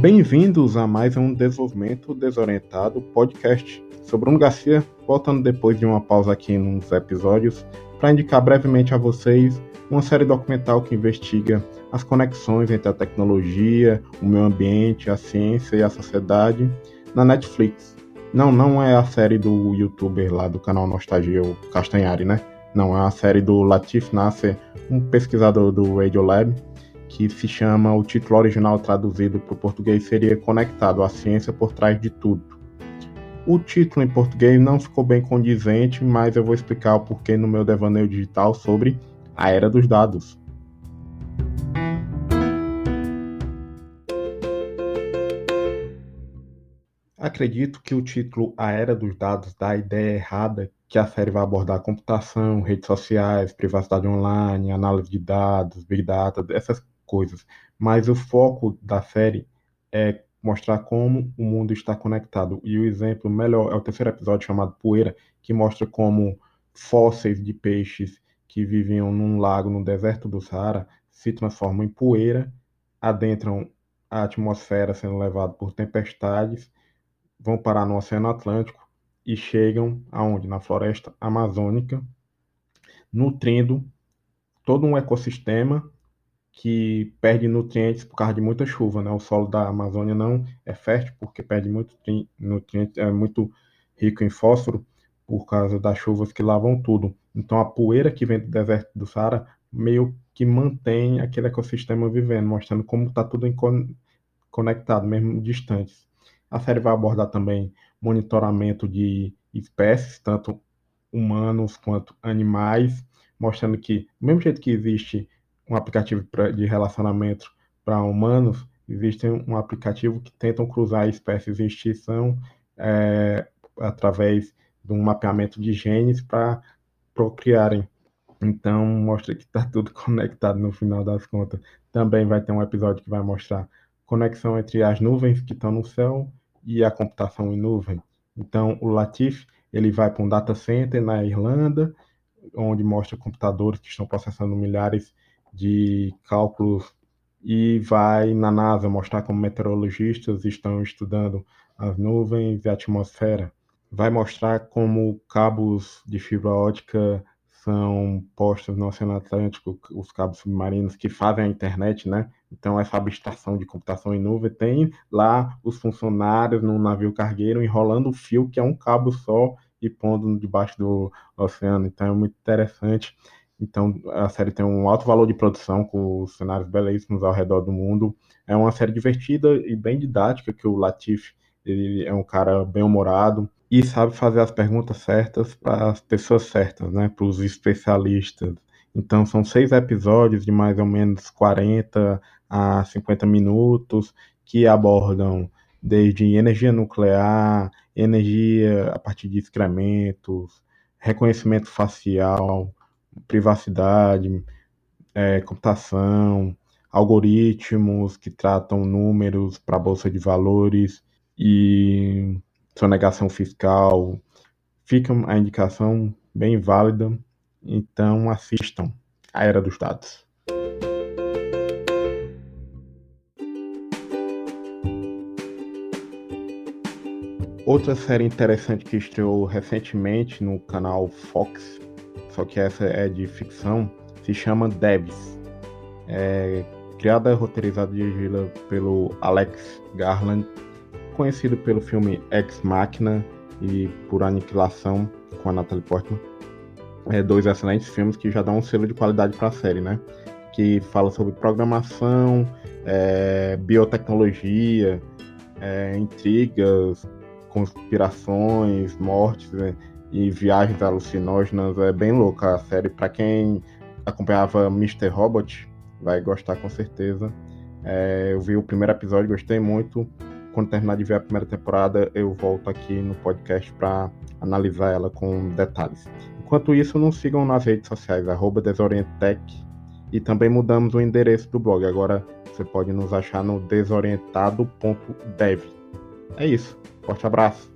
Bem-vindos a mais um Desenvolvimento Desorientado podcast. Sou Bruno Garcia, voltando depois de uma pausa aqui nos episódios para indicar brevemente a vocês uma série documental que investiga as conexões entre a tecnologia, o meio ambiente, a ciência e a sociedade na Netflix. Não, não é a série do youtuber lá do canal Nostalgia, o Castanhari, né? Não, é a série do Latif Nasser, um pesquisador do Radiolab, que se chama, o título original traduzido para o português seria Conectado à Ciência por Trás de Tudo. O título em português não ficou bem condizente, mas eu vou explicar o porquê no meu devaneio digital sobre a era dos dados. Acredito que o título A Era dos Dados dá a ideia errada que a série vai abordar computação, redes sociais, privacidade online, análise de dados, big data, essas coisas. Mas o foco da série é mostrar como o mundo está conectado. E o exemplo melhor é o terceiro episódio chamado Poeira, que mostra como fósseis de peixes que viviam num lago no deserto do Saara se transformam em poeira, adentram a atmosfera sendo levado por tempestades vão parar no Oceano Atlântico e chegam aonde? Na floresta amazônica, nutrindo todo um ecossistema que perde nutrientes por causa de muita chuva, né? O solo da Amazônia não é fértil porque perde muito nutrientes, é muito rico em fósforo por causa das chuvas que lavam tudo. Então a poeira que vem do deserto do Saara meio que mantém aquele ecossistema vivendo, mostrando como está tudo conectado, mesmo distantes. A série vai abordar também monitoramento de espécies, tanto humanos quanto animais, mostrando que, do mesmo jeito que existe um aplicativo de relacionamento para humanos, existe um aplicativo que tentam cruzar espécies em extinção é, através de um mapeamento de genes para procriarem. Então, mostra que está tudo conectado no final das contas. Também vai ter um episódio que vai mostrar conexão entre as nuvens que estão no céu e a computação em nuvem. Então, o Latif ele vai para um data center na Irlanda, onde mostra computadores que estão processando milhares de cálculos e vai na NASA mostrar como meteorologistas estão estudando as nuvens e a atmosfera. Vai mostrar como cabos de fibra ótica são postos no Oceano Atlântico, os cabos submarinos que fazem a internet, né? Então, essa abstração de computação em nuvem tem lá os funcionários no navio cargueiro enrolando o fio, que é um cabo só, e pondo debaixo do oceano. Então, é muito interessante. Então, a série tem um alto valor de produção, com cenários belíssimos ao redor do mundo. É uma série divertida e bem didática, que o Latif ele é um cara bem humorado e sabe fazer as perguntas certas para as pessoas certas, né? Para os especialistas. Então são seis episódios de mais ou menos 40 a 50 minutos que abordam desde energia nuclear, energia a partir de excrementos, reconhecimento facial, privacidade, é, computação, algoritmos que tratam números para a bolsa de valores e sonegação fiscal. Fica a indicação bem válida, então assistam a Era dos Dados. Outra série interessante que estreou recentemente no canal Fox, só que essa é de ficção, se chama Debs. É criada e roteirizada e dirigida pelo Alex Garland conhecido pelo filme Ex Machina e por Aniquilação com a Natalie Portman. É, dois excelentes filmes que já dão um selo de qualidade para a série, né? Que fala sobre programação, é, biotecnologia, é, intrigas, conspirações, mortes né? E viagens alucinógenas. É bem louca a série. Para quem acompanhava Mr. Robot, vai gostar com certeza. É, eu vi o primeiro episódio, gostei muito quando terminar de ver a primeira temporada, eu volto aqui no podcast para analisar ela com detalhes. Enquanto isso, nos sigam nas redes sociais, arroba e também mudamos o endereço do blog. Agora você pode nos achar no desorientado.dev. É isso. Forte abraço.